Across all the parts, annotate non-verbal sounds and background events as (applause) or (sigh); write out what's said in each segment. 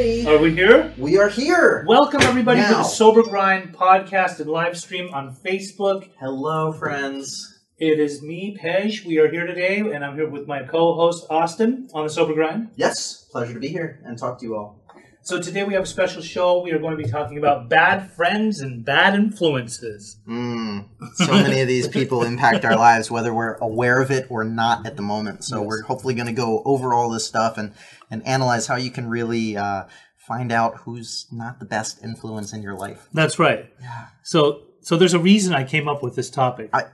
Hey, Are we here? we are here. Welcome everybody to Now. the Sober Grind podcast and live stream on Facebook. Hello, friends. It is me, Pej. We are here today, and I'm here with my co-host Austin on the Sober Grind. Yes, pleasure to be here and talk to you all. So today we have a special show. We are going to be talking about bad friends and bad influences. Mm, so many of these people impact our lives, whether we're aware of it or not at the moment. So Yes. we're hopefully going to go over all this stuff and and analyze how you can really uh, find out who's not the best influence in your life. That's right. Yeah. So, so there's a reason I came up with this topic. I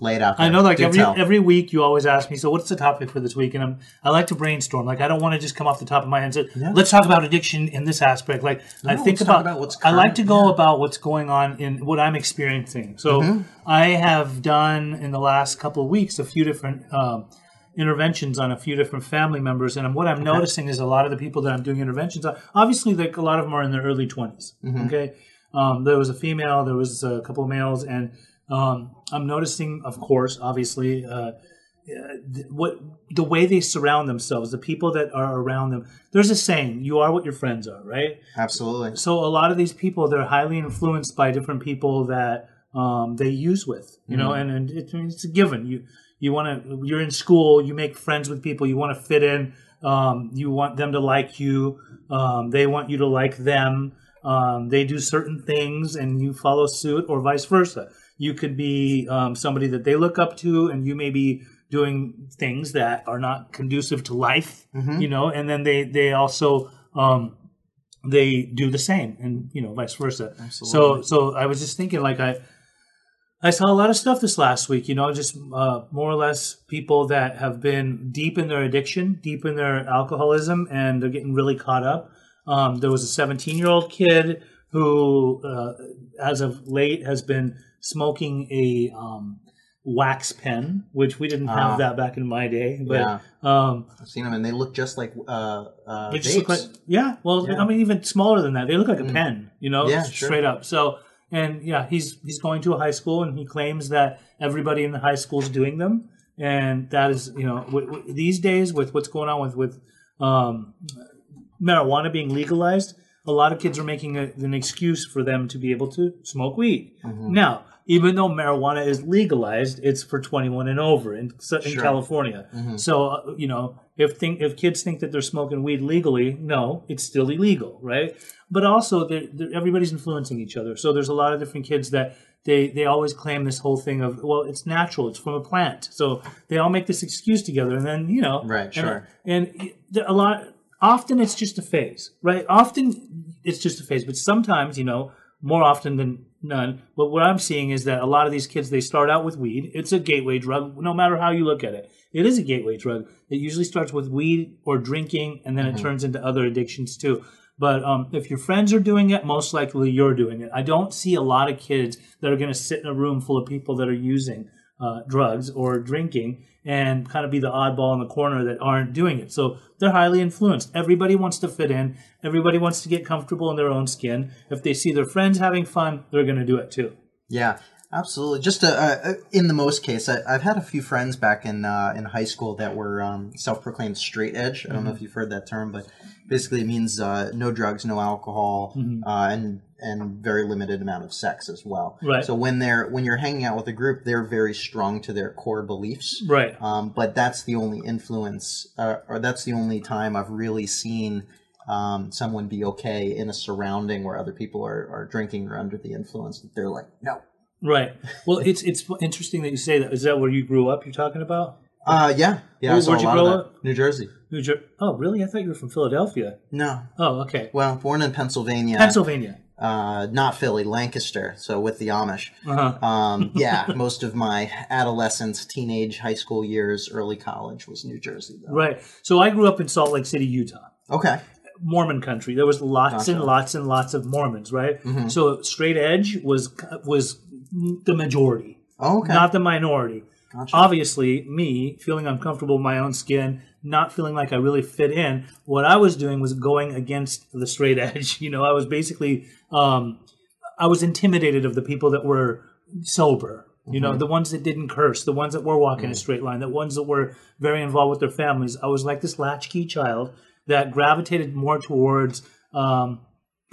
lay it out. I know, like Do every tell. every week, you always ask me, "So, what's the topic for this week?" And I'm, I like to brainstorm. Like, I don't want to just come off the top of my head and say, Yeah. "Let's talk about addiction in this aspect." Like, I think about, about what's I like to go yeah. about what's going on in what I'm experiencing. So, Mm-hmm. I have done in the last couple of weeks a few different um, interventions on a few different family members, and what I'm noticing is a lot of the people that I'm doing interventions on, obviously, like a lot of them are in their early 20s. Mm-hmm. Okay, um, there was a female, there was a couple of males, and um, I'm noticing, of course, obviously, uh, th- what the way they surround themselves, the people that are around them. There's a saying: "You are what your friends are." Right. Absolutely. So a lot of these people, they're highly influenced by different people that um, they use with, you know, and, and it, it's a given. You you want to, you're in school, you make friends with people, you want to fit in, um, you want them to like you, um, they want you to like them. Um, they do certain things, and you follow suit, or vice versa. You could be um, somebody that they look up to, and you may be doing things that are not conducive to life, you know, and then they they also um, they do the same and you know vice versa. So so i was just thinking like i i saw a lot of stuff this last week you know just uh, more or less people that have been deep in their addiction deep in their alcoholism and they're getting really caught up. Um, there was a 17 year old kid who uh, as of late has been smoking a um, wax pen which we didn't have Ah. that back in my day but Yeah. um, I've seen them, and they look just like uh, uh, they just look like yeah. Well, Yeah. I mean, even smaller than that. They look like a pen, you know, Yeah, sure. straight up. So, and yeah, he's he's going to a high school, and he claims that everybody in the high school is doing them, and that is, you know, w- w- these days with what's going on with with um, marijuana being legalized, a lot of kids are making a, an excuse for them to be able to smoke weed. Mm-hmm. Now, even though marijuana is legalized, it's for 21 and over in, in Sure. Mm-hmm. California. So, uh, you know, if think if kids think that they're smoking weed legally, no, it's still illegal, right? But also, they're, they're, everybody's influencing each other. So there's a lot of different kids that they they always claim this whole thing of well, it's natural, it's from a plant. So they all make this excuse together, and then you know, Right, sure. and there- a lot often it's just a phase right often it's just a phase but sometimes you know more often than none. But what i'm seeing is that a lot of these kids they start out with weed. It's a gateway drug no matter how you look at it. It is a gateway drug it usually starts with weed or drinking and then it turns into other addictions too. But um, if your friends are doing it most likely you're doing it. I don't see a lot of kids that are going to sit in a room full of people that are using uh, drugs or drinking and kind of be the oddball in the corner that aren't doing it. So they're highly influenced. Everybody wants to fit in. Everybody wants to get comfortable in their own skin. If they see their friends having fun, they're going to do it too. Yeah, absolutely. Just uh, uh, in the most case, I, I've had a few friends back in uh, in high school that were um, self-proclaimed straight edge. I don't know Mm-hmm. if you've heard that term, but basically it means uh, no drugs, no alcohol, Mm-hmm. uh, and and very limited amount of sex as well. Right. So when they're when you're hanging out with a group, they're very strong to their core beliefs. Right. Um, but that's the only influence, uh, or that's the only time I've really seen um, someone be okay in a surrounding where other people are, are drinking or under the influence. That they're like, no, Right. Well, it's it's interesting that you say that. Is that where you grew up? You're talking about Uh, yeah, yeah. where, I where'd you grow up? New Jersey. New Jer- Oh, really? I thought you were from Philadelphia. No, Oh, okay. well, born in Pennsylvania. Pennsylvania. Uh, not Philly, Lancaster. So with the Amish. Uh-huh. Um, (laughs) yeah, most of my adolescence, teenage, high school years, early college was New Jersey. Though. Right. So I grew up in Salt Lake City, Utah. Okay. Mormon country. There was lots and lots and lots of Mormons, right? Mhm. So straight edge was was the majority, Oh, okay. not the minority. Gotcha. Obviously, me feeling uncomfortable in my own skin, not feeling like I really fit in. What I was doing was going against the straight (laughs) edge. You know, I was basically um, I was intimidated of the people that were sober. You know, the ones that didn't curse, the ones that were walking a straight line, the ones that were very involved with their families. I was like this latchkey child that gravitated more towards um,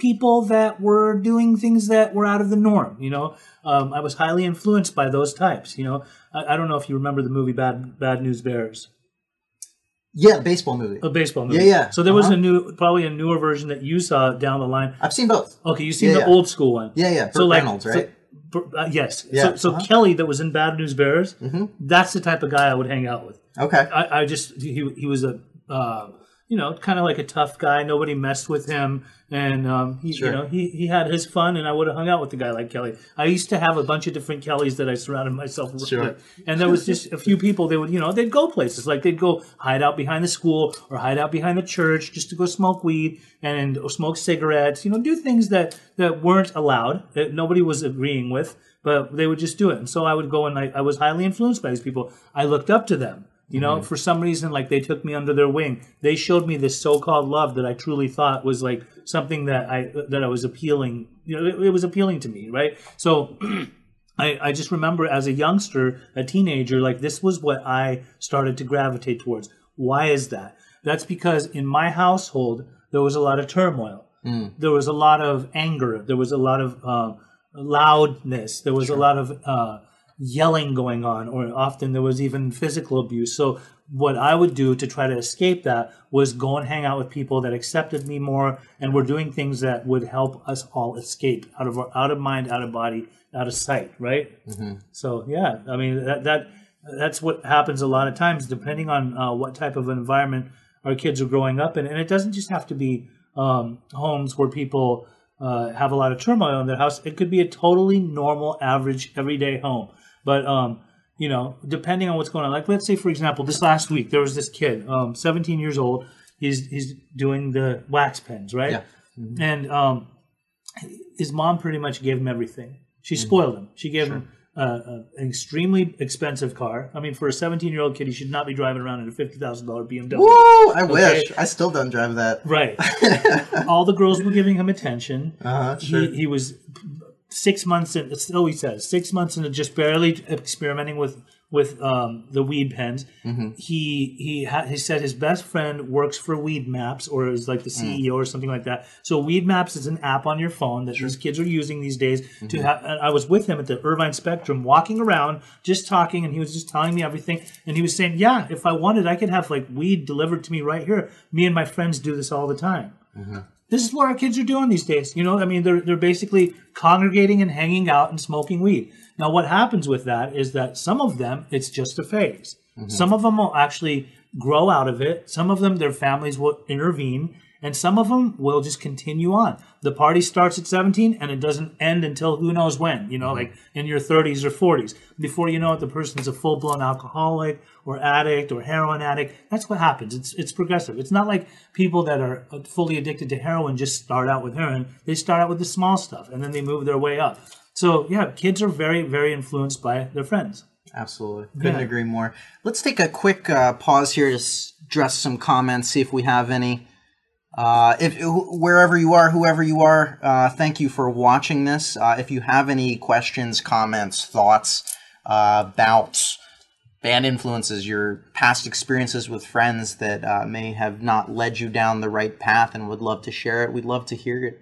people that were doing things that were out of the norm. You know, um, I was highly influenced by those types. You know, I, I don't know if you remember the movie Bad Bad News Bears. Yeah, baseball movie. A baseball movie. Yeah, yeah. So there was Uh-huh. a new, probably a newer version that you saw down the line. I've seen both. Okay, you seen Yeah, the yeah. old school one. Yeah, yeah. Burt so like, Reynolds, right? Bur- uh, yes. Yeah, So, so uh-huh. Kelly, that was in Bad News Bears, Mhm. that's the type of guy I would hang out with. okay. I, I just he he was a uh, you know kind of like a tough guy. Nobody messed with him, and um, he Sure. you know he he had his fun, and I would have hung out with a guy like Kelly. I used to have a bunch of different Kellys that I surrounded myself with, Sure. and there was just a few people. They would you know they'd go places like they'd go hide out behind the school or hide out behind the church just to go smoke weed and or smoke cigarettes. You know, do things that that weren't allowed that nobody was agreeing with. But they would just do it, and so I would go and I, I was highly influenced by these people. I looked up to them. You know, for some reason, like they took me under their wing. They showed me this so-called love that I truly thought was like something that I that I was appealing. You know, it, it was appealing to me, right? So. (clears throat) I, I just remember as a youngster, a teenager, like this was what I started to gravitate towards. Why is that? That's because in my household, there was a lot of turmoil. There was a lot of anger. There was a lot of uh, loudness. There was a lot of uh, yelling going on, or often there was even physical abuse. So, what I would do to try to escape that was go and hang out with people that accepted me more and were doing things that would help us all escape out of our, out of mind, out of body, out of sight. Right. So yeah, I mean that that that's what happens a lot of times, depending on uh, what type of environment our kids are growing up in, and it doesn't just have to be um, homes where people uh, have a lot of turmoil in their house. It could be a totally normal, average, everyday home, but um, you know, depending on what's going on. Like let's say, for example, this last week there was this kid, um, 17 years old. He's he's doing the wax pens, right? Yeah. And um, his mom pretty much gave him everything. She spoiled him. She gave him uh, uh, an extremely expensive car. I mean, for a 17 year old kid, he should not be driving around in a $50,000 BMW. Woo! I wish. I still don't drive that. Right. (laughs) All the girls were giving him attention. Uh-huh, sure. He, he was six months in. So he says six months into just barely experimenting with with um, the weed pens. Mm-hmm. He he ha- he said his best friend works for Weedmaps or is like the Mm. CEO or something like that. So Weedmaps is an app on your phone that these kids are using these days Mm-hmm. to have. I was with him at the Irvine Spectrum, walking around, just talking, and he was just telling me everything. And he was saying, "Yeah, if I wanted, I could have like weed delivered to me right here. Me and my friends do this all the time." This is what our kids are doing these days. You know, I mean, they're they're basically congregating and hanging out and smoking weed. Now, what happens with that is that some of them, it's just a phase. Mm-hmm. Some of them will actually grow out of it. Some of them, their families will intervene, and some of them will just continue on. The party starts at 17 and it doesn't end until who knows when, you know, like in your 30s or 40s. Before you know it, the person's a full blown alcoholic or addict or heroin addict. That's what happens. It's, it's progressive. It's not like people that are fully addicted to heroin just start out with heroin. They start out with the small stuff and then they move their way up. So, yeah, kids are very, very influenced by their friends. Absolutely. Couldn't Yeah. agree more. Let's take a quick uh, pause here to address some comments, see if we have any. Uh, if wherever you are, whoever you are, uh, thank you for watching this. Uh, if you have any questions, comments, thoughts uh, about bad influences, your past experiences with friends that uh, may have not led you down the right path, and would love to share it, we'd love to hear it.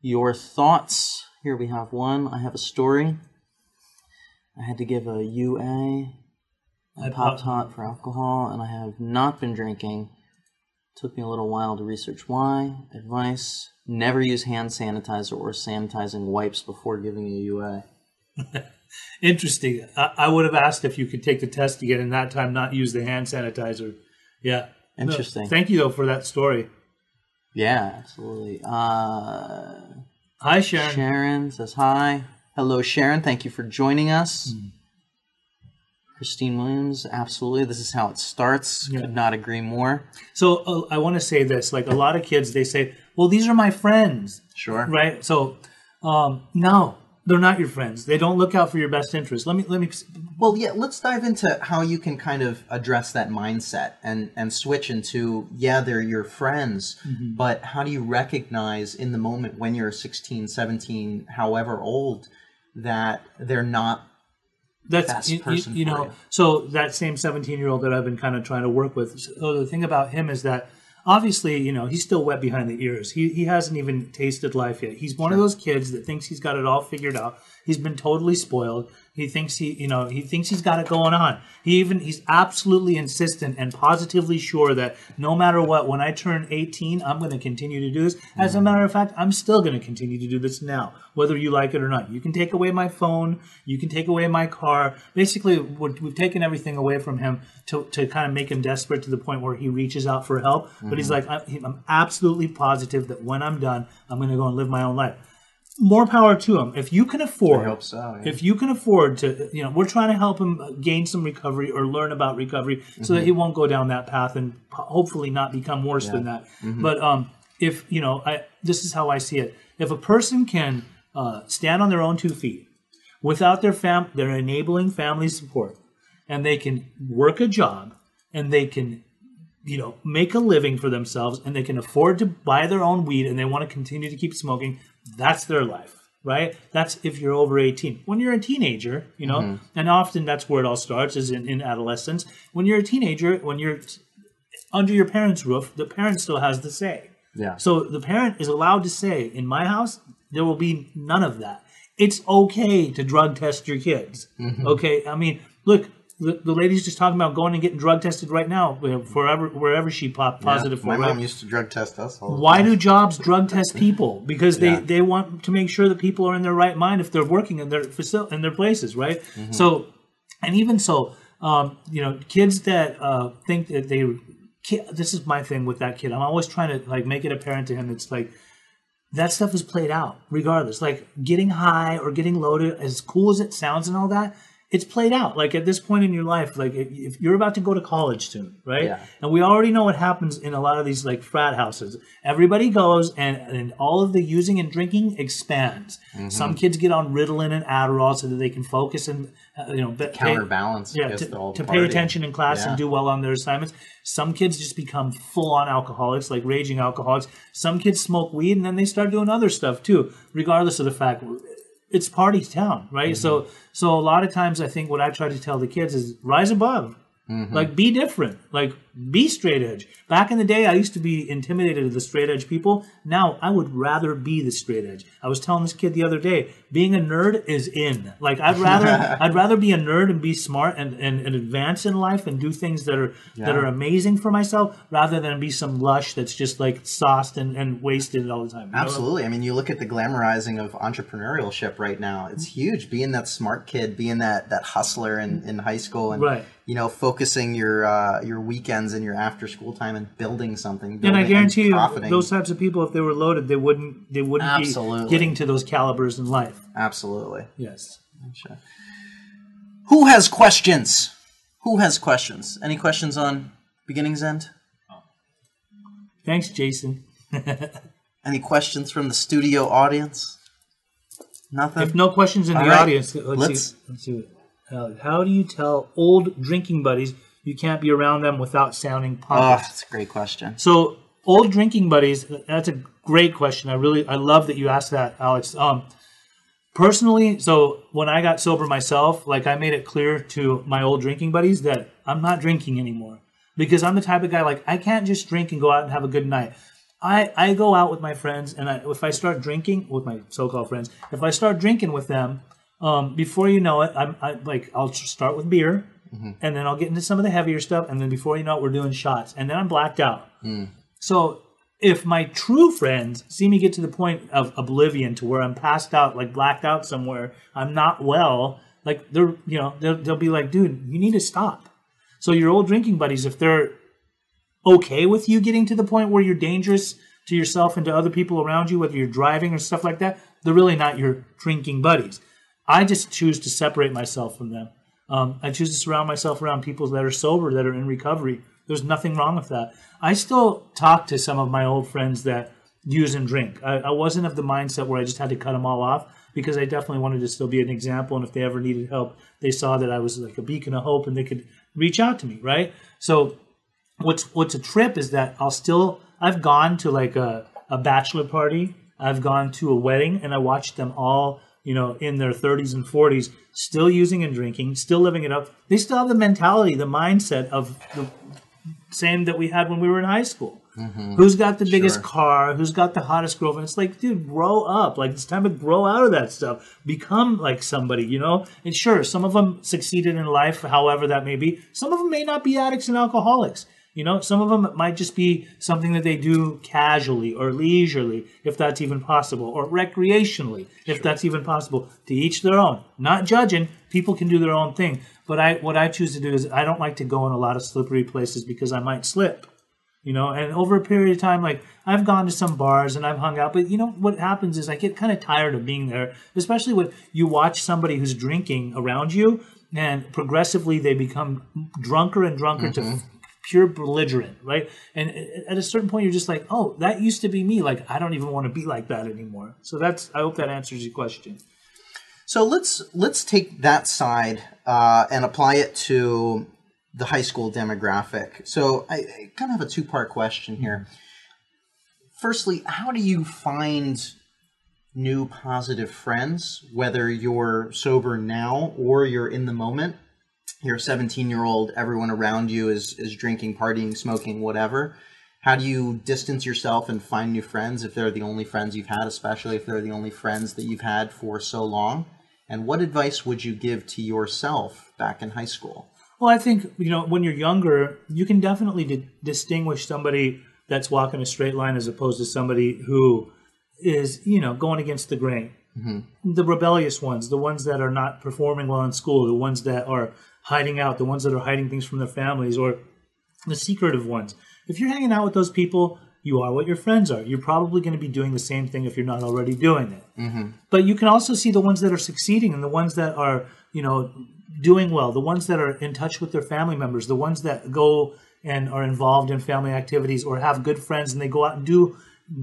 Your thoughts. Here we have one. I have a story. I had to give a UA, I a Pop Tart for alcohol, and I have not been drinking. Took me a little while to research why. Advice never use hand sanitizer or sanitizing wipes before giving a UA. (laughs) Interesting. I, I would have asked if you could take the test again and that time not use the hand sanitizer. Yeah. No, Interesting. thank you, though, for that story. Yeah, absolutely. Uh, Hi, Sharon. Sharon says hi. Hello, Sharon. Thank you for joining us. Hmm. Christine Williams, absolutely. This is how it starts. Yeah. Could not agree more. So uh, I want to say this: like a lot of kids, they say, "Well, these are my friends," Sure. right? So, um, no, they're not your friends. They don't look out for your best interest. Let me let me. Well, yeah, let's dive into how you can kind of address that mindset and and switch into yeah, they're your friends, Mm-hmm. but how do you recognize in the moment when you're 16, 17, however old that they're not That's you, you- person you for know. you. So that same seventeen-year-old that I've been kind of trying to work with. So the thing about him is that obviously, you know, he's still wet behind the ears. He, he hasn't even tasted life yet. He's one of those kids that thinks he's got it all figured out. He's been totally spoiled. He thinks he, you know, he thinks he's got it going on. He even, he's absolutely insistent and positively sure that no matter what, when I turn 18, I'm going to continue to do this. As a mm-hmm. matter of fact, I'm still going to continue to do this now, whether you like it or not. You can take away my phone. You can take away my car. Basically, we've taken everything away from him to, to kind of make him desperate to the point where he reaches out for help. But he's mm-hmm. like, I- I'm absolutely positive that when I'm done, I'm going to go and live my own life. More power to him. If you can afford, so. yeah. if you can afford to, you know, we're trying to help him gain some recovery or learn about recovery so that he won't go down that path and hopefully not become worse than that. But um, if you know, I this is how I see it. If a person can uh, stand on their own two feet without their fam, their enabling family support, and they can work a job and they can you know make a living for themselves and they can afford to buy their own weed and they want to continue to keep smoking that's their life right? That's if you're over 18 when you're a teenager you know mm-hmm. and often that's where it all starts is in, in adolescence. When you're a teenager when you're t- under your parents roof the parent still has the say. Yeah. so the parent is allowed to say in my house there will be none of that. It's okay to drug test your kids. Mm-hmm. Okay? I mean look the, the lady's just talking about going and getting drug tested right now wherever wherever she popped positive for My mom used to drug test us. Why do jobs drug test people? (laughs) Because they, Yeah. they want to make sure that people are in their right mind if they're working in their facil- in their places, right? Mm-hmm. So, and even so, um, you know, kids that uh, think that they, this is my thing with that kid. I'm always trying to like make it apparent to him. It's like that stuff is played out regardless. Like getting high or getting loaded, as cool as it sounds and all that, it's played out. Like at this point in your life, like if- if you're about to go to college soon, right? Yeah. And we already know what happens in a lot of these like frat houses. Everybody goes and, and all of the using and drinking expands. Mm-hmm. Some kids get on Ritalin and Adderall so that they can focus and uh, you know be- pay- Counterbalance. yeah, to, to pay attention in class Yeah. and do well on their assignments. Some kids just become full on alcoholics, like raging alcoholics. Some kids smoke weed and then they start doing other stuff too, regardless of the fact it's party town, right? Mm-hmm. So, so a lot of times I think what I try to tell the kids is rise above. Mm-hmm. Like be different. Like be straight edge. Back in the day, I used to be intimidated of the straight edge people. Now I would rather be the straight edge. I was telling this kid the other day, being a nerd is in. Like I'd rather (laughs) I'd rather be a nerd and be smart and, and, and advance in life and do things that are that are amazing for myself rather than be some lush that's just like sauced and, and wasted all the time. you know? Absolutely. I mean, you look at the glamorizing of entrepreneurship right now. It's huge. Being that smart kid, being that that hustler in, in high school, and Right. you know, focusing your uh, your and your after school time and building something. And I guarantee you, profiting. those types of people, if they were loaded, they wouldn't they wouldn't Absolutely. be getting to those calibers in life. Absolutely. Yes. Sure. Who has questions? Who has questions? Any questions on beginnings end? Thanks, Jason. (laughs) Any questions from the studio audience? Nothing. If no questions in All the right. audience, let's, Let's- see. Let's see. Uh, how do you tell old drinking buddies you can't be around them without sounding oh, that's a great question. So, old drinking buddies. That's a great question. I really, I love that you asked that, Alex. Um, personally, so when I got sober myself, like I made it clear to my old drinking buddies that I'm not drinking anymore because I'm the type of guy like I can't just drink and go out and have a good night. I, I go out with my friends and I, if I start drinking with my so-called friends, if I start drinking with them, um, before you know it, I'm I, like I'll just start with beer, Mm-hmm. and then I'll get into some of the heavier stuff, and then before you know it, we're doing shots, and then I'm blacked out. Mm. So if my true friends see me get to the point of oblivion to where I'm passed out, like blacked out somewhere, I'm not well, like they're you know they'll, they'll be like, dude, you need to stop. So your old drinking buddies, if they're okay with you getting to the point where you're dangerous to yourself and to other people around you, whether you're driving or stuff like that, they're really not your drinking buddies. I just choose to separate myself from them. Um, I choose to surround myself around people that are sober, that are in recovery. There's nothing wrong with that. I still talk to some of my old friends that use and drink. I, I wasn't of the mindset where I just had to cut them all off because I definitely wanted to still be an example. And if they ever needed help, they saw that I was like a beacon of hope and they could reach out to me, right? So what's what's a trip is that I'll still I've gone to like a, a bachelor party, I've gone to a wedding, and I watched them all, you know, in their 30s and 40s, still using and drinking, still living it up. They still have the mentality, the mindset of the same that we had when we were in high school. Mm-hmm. Who's got the biggest Sure. car? Who's got the hottest girlfriend? It's like, dude, grow up. Like it's time to grow out of that stuff. Become like somebody, you know. And sure, some of them succeeded in life, however that may be. Some of them may not be addicts and alcoholics. You know, some of them might just be something that they do casually or leisurely, if that's even possible, or recreationally, if that's even possible. To each their own. Not judging. People can do their own thing. But I, what I choose to do is, I don't like to go in a lot of slippery places because I might slip you know and over a period of time like i've gone to some bars and i've hung out but you know what happens is i get kind of tired of being there especially when you watch somebody who's drinking around you and progressively they become drunker and drunker to mm-hmm. Pure belligerent right and at a certain point you're just like oh that used to be me like i don't even want to be like that anymore so that's i hope that answers your question So let's let's take that side uh, and apply it to the high school demographic. So I, I kind of have a two part question here. Firstly, how do you find new positive friends, whether you're sober now or you're in the moment? You're a 17 year old, everyone around you is, is drinking, partying, smoking, whatever. How do you distance yourself and find new friends if they're the only friends you've had, especially if they're the only friends that you've had for so long? And what advice would you give to yourself back in high school? Well, I think you know when you're younger, you can definitely di- distinguish somebody that's walking a straight line as opposed to somebody who is you know going against the grain. Mm-hmm. The rebellious ones, the ones that are not performing well in school, the ones that are hiding out, the ones that are hiding things from their families, or the secretive ones. If you're hanging out with those people, you are what your friends are. You're probably going to be doing the same thing if you're not already doing it. Mm-hmm. But you can also see the ones that are succeeding and the ones that are, you know, doing well, the ones that are in touch with their family members, the ones that go and are involved in family activities or have good friends and they go out and do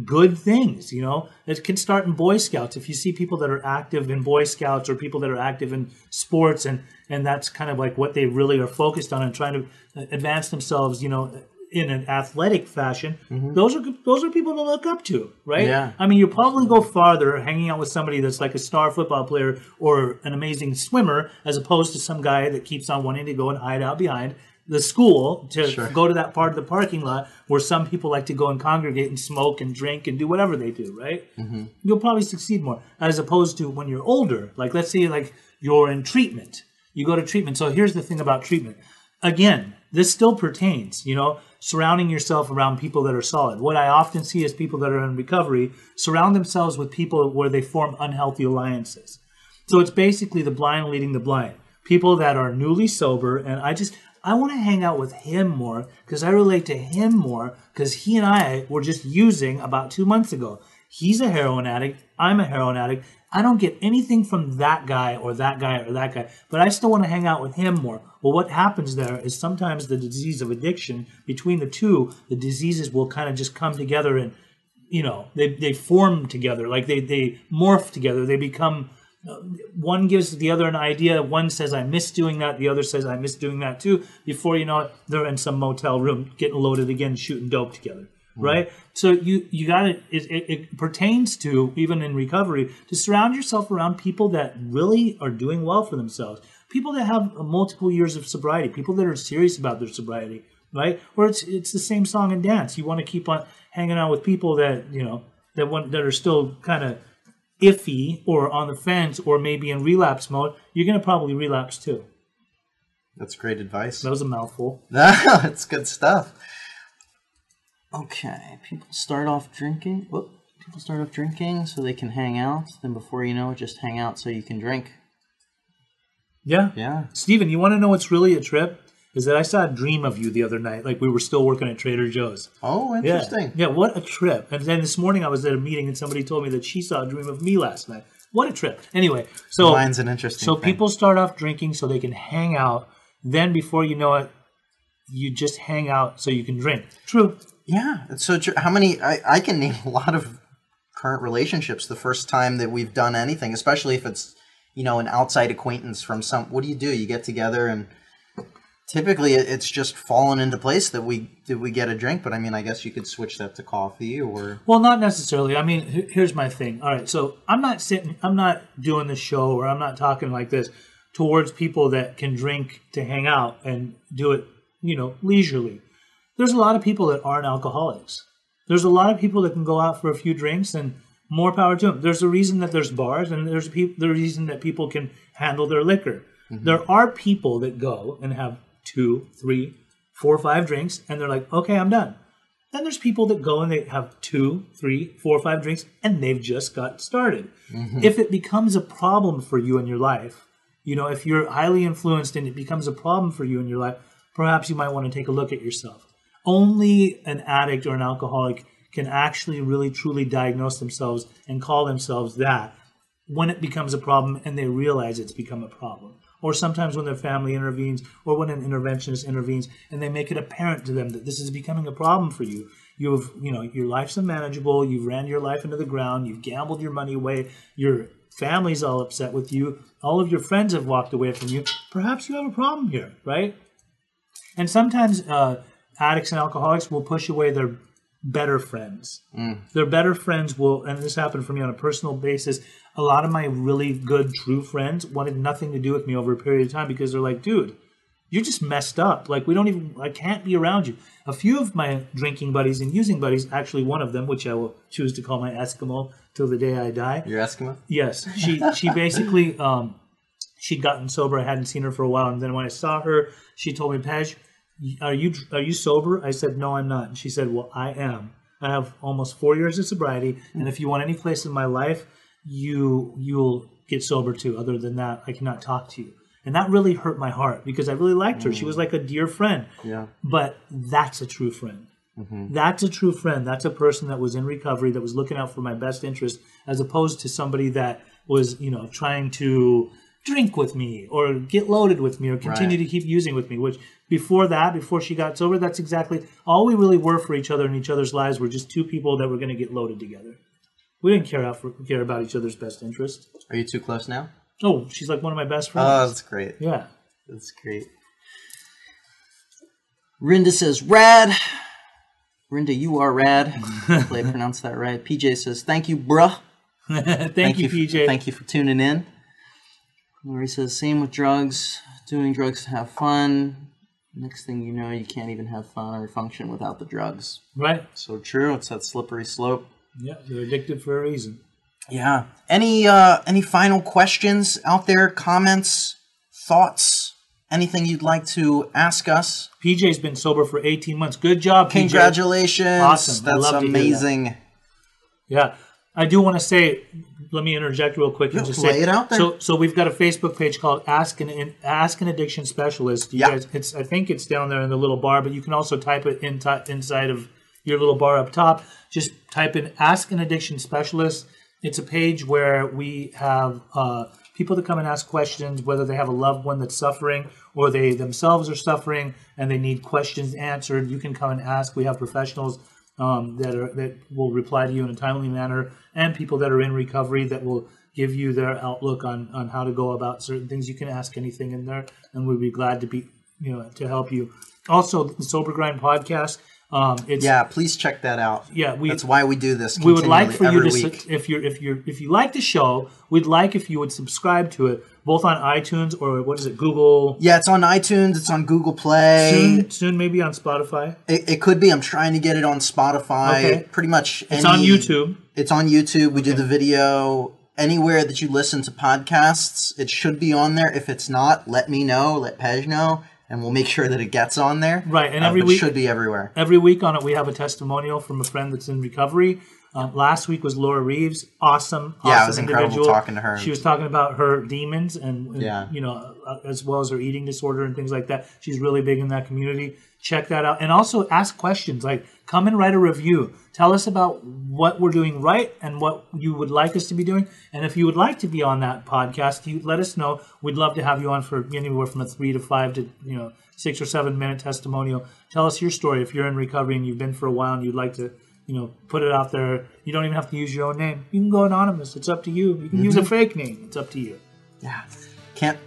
good things, you know. It can start in Boy Scouts. If you see people that are active in Boy Scouts or people that are active in sports and and that's kind of like what they really are focused on and trying to uh, advance themselves, you know, in an athletic fashion, mm-hmm. those are those are people to look up to, right? Yeah. I mean, you probably go farther hanging out with somebody that's like a star football player or an amazing swimmer, as opposed to some guy that keeps on wanting to go and hide out behind the school to Sure. go to that part of the parking lot where some people like to go and congregate and smoke and drink and do whatever they do, right? Mm-hmm. You'll probably succeed more as opposed to when you're older. Like, let's say, like you're in treatment, you go to treatment. So here's the thing about treatment. Again, this still pertains, you know, surrounding yourself around people that are solid. What I often see is people that are in recovery surround themselves with people where they form unhealthy alliances. So it's basically the blind leading the blind. People that are newly sober, and I just I want to hang out with him more because I relate to him more because he and I were just using about two months ago. He's a heroin addict. I'm a heroin addict. I don't get anything from that guy or that guy or that guy, but I still want to hang out with him more. Well, what happens there is sometimes the disease of addiction between the two, the diseases will kind of just come together and you know they, they form together like they, they morph together they become one gives the other an idea. One says i miss doing that. The other says i miss doing that too. Before you know it they're in some motel room getting loaded again shooting dope together hmm. right? So you you got it, it, it pertains to even in recovery to surround yourself around people that really are doing well for themselves. People that have multiple years of sobriety people that are serious about their sobriety right? Or it's it's the same song and dance. You want to keep on hanging out with people that you know that want that are still kind of iffy or on the fence or maybe in relapse mode. You're gonna probably relapse too. That's great advice. That was a mouthful. (laughs) That's good stuff. Okay, people start off drinking. Whoop. People start off drinking so they can hang out. Then before you know it, just hang out so you can drink. Yeah. Yeah. Steven, you want to know what's really a trip? Is that I saw a dream of you the other night, like we were still working at Trader Joe's. Oh, interesting. Yeah, what a trip. And then this morning I was at a meeting and somebody told me that she saw a dream of me last night. What a trip. Anyway, so Mine's an interesting. So thing. people start off drinking so they can hang out. Then before you know it, you just hang out so you can drink. True. Yeah. it's So how many? I, I can name a lot of current relationships the first time that we've done anything, especially if it's you know an outside acquaintance from some. What do you do? You get together and typically it's just fallen into place that we did we get a drink. But I mean, I guess you could switch that to coffee or Well, not necessarily. I mean, here's my thing. All right, so I'm not sitting, I'm not doing the show, or I'm not talking like this towards people that can drink to hang out and do it, you know, leisurely. There's a lot of people that aren't alcoholics. There's a lot of people that can go out for a few drinks and more power to them. There's a reason that there's bars and there's pe- the reason that people can handle their liquor. Mm-hmm. There are people that go and have two, three, four, five drinks and they're like, okay, I'm done. Then there's people that go and they have two, three, four, five drinks and they've just got started. Mm-hmm. If it becomes a problem for you in your life, you know, if you're highly influenced and it becomes a problem for you in your life, perhaps you might want to take a look at yourself. Only an addict or an alcoholic can actually really truly diagnose themselves and call themselves that when it becomes a problem and they realize it's become a problem. Or sometimes when their family intervenes or when an interventionist intervenes and they make it apparent to them that this is becoming a problem for you. You've, you know, your life's unmanageable, you've ran your life into the ground, you've gambled your money away, your family's all upset with you, all of your friends have walked away from you. Perhaps you have a problem here, right? And sometimes uh, addicts and alcoholics will push away their better friends. Their better friends will, and this happened for me on a personal basis. A lot of my really good, true friends wanted nothing to do with me over a period of time because they're like, dude, you're just messed up. Like, we don't even, I can't be around you. A few of my drinking buddies and using buddies, actually, one of them, which I will choose to call my Eskimo till the day I die, You're Eskimo? Yes, she she basically um, she'd gotten sober. I hadn't seen her for a while, and then when I saw her, she told me, "Pej, are you are you sober?" I said, "No, I'm not." And she said, "Well, I am. I have almost four years of sobriety, and if you want any place in my life, you you'll get sober too. Other than that, I cannot talk to you." And that really hurt my heart because I really liked her. She was mm. like a dear friend. Yeah. But that's a true friend. Mm-hmm. That's a true friend. That's a person that was in recovery, that was looking out for my best interest, as opposed to somebody that was, you know, trying to drink with me or get loaded with me or continue Right. to keep using with me. Which before that, before she got sober, that's exactly all we really were for each other in each other's lives. Were just two people that were going to get loaded together. We didn't care out for, care about each other's best interest. Are you too close now? Oh, she's like one of my best friends. Oh, that's great. yeah. That's great. Rinda says, rad. Rinda, you are rad. Hopefully I pronounced that right. PJ says, thank you, bruh. (laughs) thank, you, for- PJ. thank you for tuning in. Lori says, same with drugs. Doing drugs to have fun. Next thing you know, you can't even have fun or function without the drugs. Right? So true. It's that slippery slope. Yeah, they're addicted for a reason. Yeah. Any uh any final questions out there? Comments, thoughts, anything you'd like to ask us? PJ's been sober for 18 months. Good job, PJ. Congratulations. Awesome. That's hear that. amazing. Yeah. I do want to say, let me interject real quick and just lay say, it out there. so so we've got a Facebook page called Ask an Ask an Addiction Specialist. You Yeah. guys, it's I think it's down there in the little bar, but you can also type it in inside of your little bar up top. Just type in Ask an Addiction Specialist. It's a page where we have uh, people that come and ask questions, whether they have a loved one that's suffering or they themselves are suffering and they need questions answered. You can come and ask. We have professionals um, that are that will reply to you in a timely manner, and people that are in recovery that will give you their outlook on on how to go about certain things. You can ask anything in there, and we'd be glad to be you know to help you. Also, the Sober Grind podcast. Um, it's Yeah, please check that out. yeah we That's why we do this. we would like for you to week. if you're if you're if you like the show, we'd like if you would subscribe to it both on iTunes or what is it Google. Yeah, it's on iTunes. It's on Google Play. Soon, soon maybe on Spotify. It, it could be. I'm trying to get it on Spotify. Okay. Pretty much. It's on YouTube. It's on YouTube. We do the video anywhere that you listen to podcasts. It should be on there. If it's not, let me know. Let Pej know, and we'll make sure that it gets on there. Right, and Uh, every week- should be everywhere. Every week on it, we have a testimonial from a friend that's in recovery. Um, last week was Laura Reeves, awesome, awesome Yeah, it was incredible talking to her. She was talking about her demons and, and, Yeah. you know, uh, as well as her eating disorder and things like that. She's really big in that community. Check that out, and also ask questions. Like, come and write a review. Tell us about what we're doing right and what you would like us to be doing. And if you would like to be on that podcast, you let us know. We'd love to have you on for anywhere from a three to five to you know six or seven minute testimonial. Tell us your story if you're in recovery and you've been for a while and you'd like to you know put it out there. You don't even have to use your own name. You can go anonymous. It's up to you. You can use a mm-hmm. fake name. It's up to you. Yeah. Can't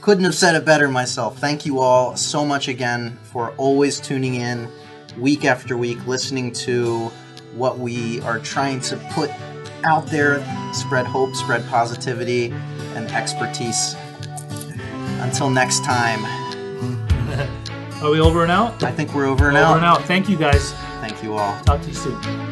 couldn't have said it better myself. Thank you all so much again for always tuning in week after week, listening to what we are trying to put out there, spread hope, spread positivity and expertise. Until next time. (laughs) Are we over and out? I think we're over and Over out. and out. Thank you guys. Thank you all. Talk to you soon.